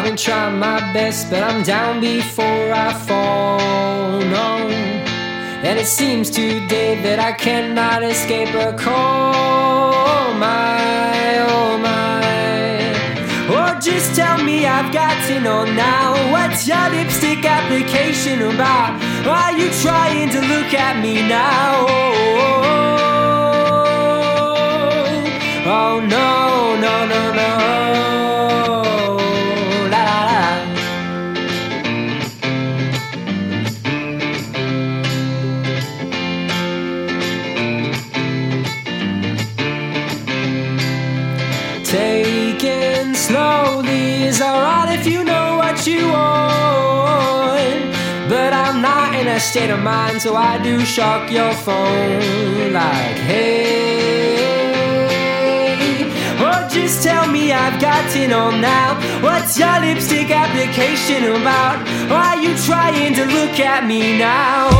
I've been trying my best, but I'm down before I fall. No. And it seems today that I cannot escape a call. My, oh my. Or just tell me I've got to know now. What's your lipstick application about? Are you trying to look at me now? Oh no, no, no, no. In a state of mind, so I do shock your phone like, hey. Or just tell me I've got to know now. What's your lipstick application about? Why Are you trying to look at me now?